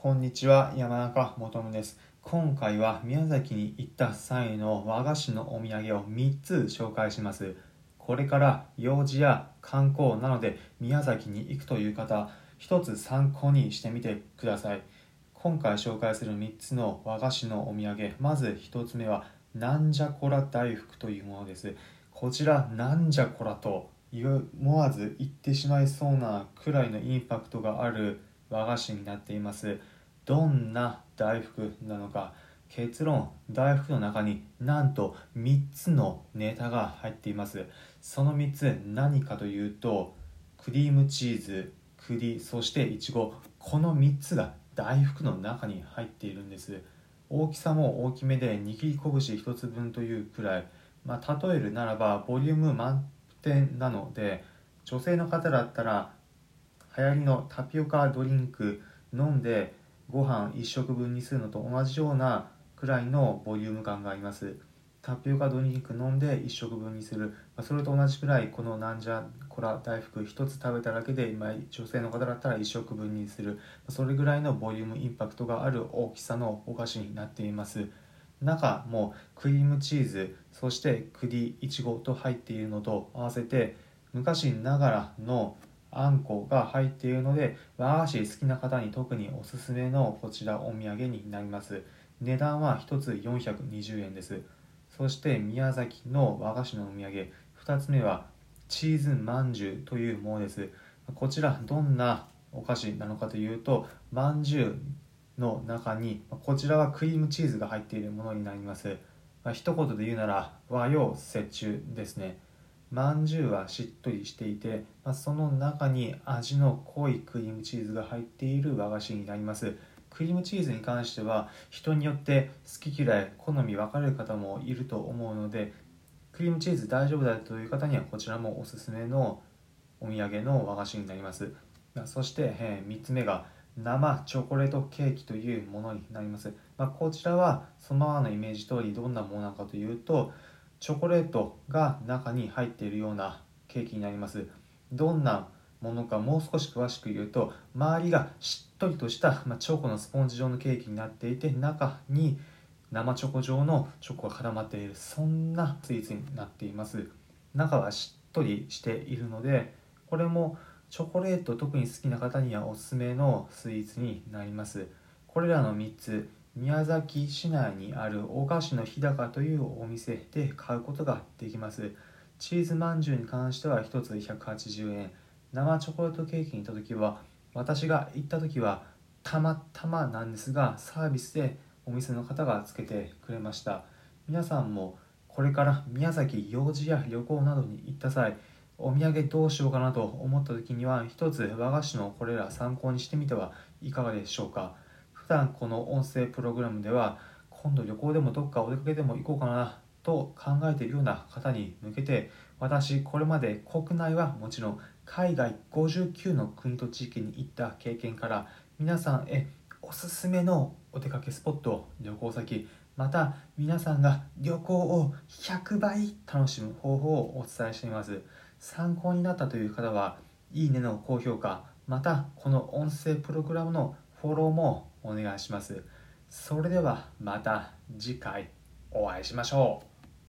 こんにちは、山中もとむです。今回は宮崎に行った際の和菓子のお土産を3つ紹介します。これから用事や観光なので宮崎に行くという方、一つ参考にしてみてください。今回紹介する3つの和菓子のお土産、まず1つ目はなんじゃこら大福というものです。こちらなんじゃこらと思わず言ってしまいそうなくらいのインパクトがある和菓子になっています。どんな大福なのか？結論大福の中になんと3つのネタが入っています。その3つ何かというとクリームチーズ栗そしていちごこの3つが大福の中に入っているんです。大きさも大きめで握り拳1つ分というくらい、まあ、例えるならばボリューム満点なので女性の方だったら流行りのタピオカドリンク飲んでご飯1食分にするのと同じようなくらいのボリューム感があります。タピオカドリンク飲んで1食分にする。それと同じくらいこのなんじゃこら大福1つ食べただけで今女性の方だったら1食分にする。それぐらいのボリュームインパクトがある大きさのお菓子になっています。中もクリームチーズそして栗いちごと入っているのと合わせて昔ながらのあんこが入っているので和菓子好きな方に特におすすめのこちらお土産になります。値段は1つ420円です。そして宮崎の和菓子のお土産。2つ目はチーズまんじゅうというものです。こちらどんなお菓子なのかというとまんじゅうの中にこちらはクリームチーズが入っているものになります。まあ、一言で言うなら和洋折衷ですね。まんじゅうはしっとりしていて、まあ、その中に味の濃いクリームチーズが入っている和菓子になります。クリームチーズに関しては人によって好き嫌い好み分かれる方もいると思うのでクリームチーズ大丈夫だという方にはこちらもおすすめのお土産の和菓子になります。そして、え、3つ目が生チョコレートケーキというものになります、まあ、こちらはそのままのイメージ通りどんなものなのかというとチョコレートが中に入っているようなケーキになります。どんなものかもう少し詳しく言うと周りがしっとりとした、まあ、チョコのスポンジ状のケーキになっていて中に生チョコ状のチョコが固まっているそんなスイーツになっています。中はしっとりしているのでこれもチョコレート特に好きな方にはおすすめのスイーツになります。これらの3つ。宮崎市内にあるお菓子の日高というお店で買うことができます。チーズまんじゅうに関しては1つ180円。生チョコレートケーキに行った時は私が行った時はたまたまなんですがサービスでお店の方がつけてくれました。皆さんもこれから宮崎用事や旅行などに行った際お土産どうしようかなと思った時には一つ和菓子のこれら参考にしてみてはいかがでしょうか。普段この音声プログラムでは今度旅行でもどっかお出かけでも行こうかなと考えているような方に向けて私これまで国内はもちろん海外59の国と地域に行った経験から皆さんへおすすめのお出かけスポット旅行先また皆さんが旅行を100倍楽しむ方法をお伝えしています。参考になったという方はいいねの高評価またこの音声プログラムのフォローもお願いします。それではまた次回お会いしましょう。